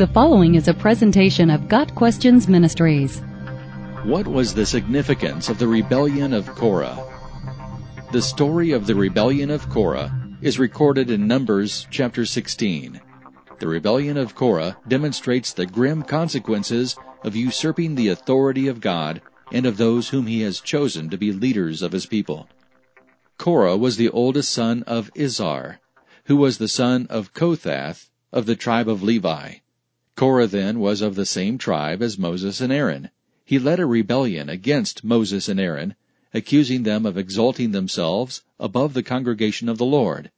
The following is a presentation of Got Questions Ministries. What was the significance of the rebellion of Korah? The story of the rebellion of Korah is recorded in Numbers chapter 16. The rebellion of Korah demonstrates the grim consequences of usurping the authority of God and of those whom he has chosen to be leaders of his people. Korah was the oldest son of Izhar, who was the son of Kohath of the tribe of Levi. Korah then was of the same tribe as Moses and Aaron. He led a rebellion against Moses and Aaron, accusing them of exalting themselves above the congregation of the Lord.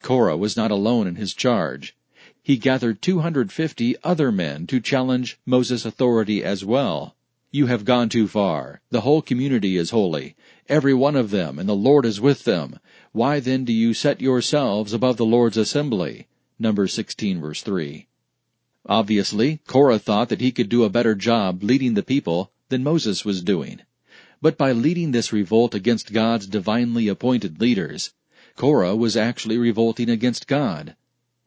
Korah was not alone in his charge. He gathered 250 other men to challenge Moses' authority as well. You have gone too far. The whole community is holy, every one of them, and the Lord is with them. Why then do you set yourselves above the Lord's assembly? Numbers 16 verse 3. Obviously, Korah thought that he could do a better job leading the people than Moses was doing. But by leading this revolt against God's divinely appointed leaders, Korah was actually revolting against God.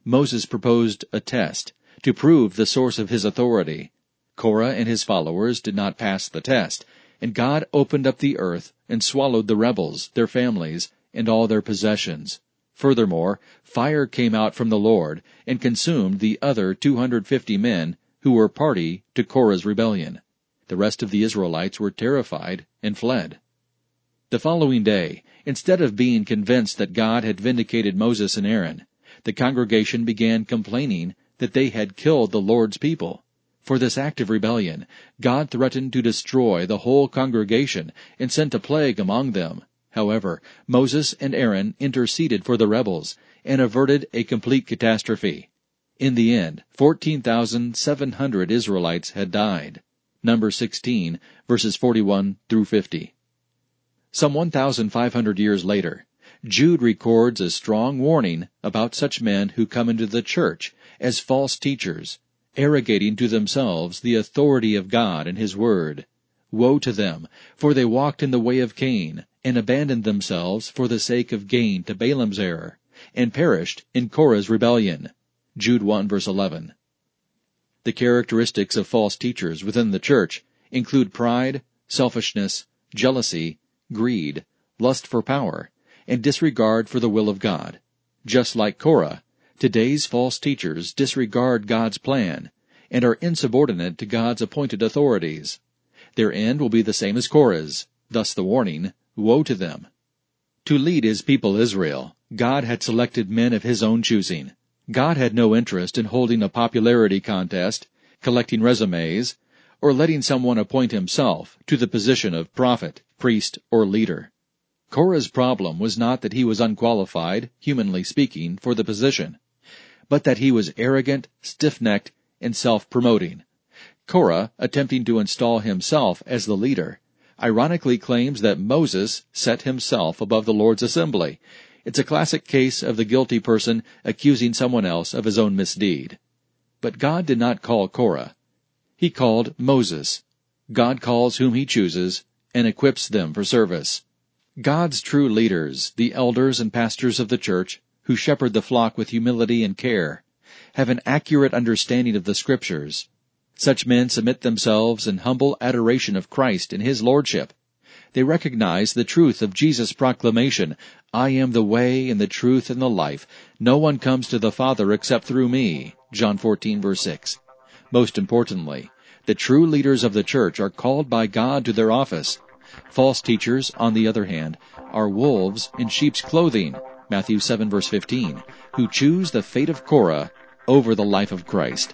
Moses proposed a test to prove the source of his authority. Korah and his followers did not pass the test, and God opened up the earth and swallowed the rebels, their families, and all their possessions. Furthermore, fire came out from the Lord and consumed the other 250 men who were party to Korah's rebellion. The rest of the Israelites were terrified and fled. The following day, instead of being convinced that God had vindicated Moses and Aaron, the congregation began complaining that they had killed the Lord's people. For this act of rebellion, God threatened to destroy the whole congregation and sent a plague among them, However, Moses and Aaron interceded for the rebels and averted a complete catastrophe. In the end, 14,700 Israelites had died. Number 16, verses 41 through 50. Some 1,500 years later, Jude records a strong warning about such men who come into the church as false teachers, arrogating to themselves the authority of God and His Word. Woe to them, for they walked in the way of Cain, and abandoned themselves for the sake of gain to Balaam's error, and perished in Korah's rebellion. Jude 1 verse 11. The characteristics of false teachers within the church include pride, selfishness, jealousy, greed, lust for power, and disregard for the will of God. Just like Korah, today's false teachers disregard God's plan and are insubordinate to God's appointed authorities. Their end will be the same as Korah's, thus the warning, Woe to them! To lead his people Israel, God had selected men of his own choosing. God had no interest in holding a popularity contest, collecting resumes, or letting someone appoint himself to the position of prophet, priest, or leader. Korah's problem was not that he was unqualified, humanly speaking, for the position, but that he was arrogant, stiff-necked, and self-promoting. Korah, attempting to install himself as the leader, ironically claims that Moses set himself above the Lord's assembly. It's a classic case of the guilty person accusing someone else of his own misdeed. But God did not call Korah. He called Moses. God calls whom he chooses and equips them for service. God's true leaders, the elders and pastors of the church, who shepherd the flock with humility and care, have an accurate understanding of the scriptures such men submit themselves in humble adoration of Christ and His Lordship. They recognize the truth of Jesus' proclamation, I am the way and the truth and the life. No one comes to the Father except through me. John 14 verse 6. Most importantly, the true leaders of the church are called by God to their office. False teachers, on the other hand, are wolves in sheep's clothing, Matthew 7 verse 15, who choose the fate of Korah over the life of Christ.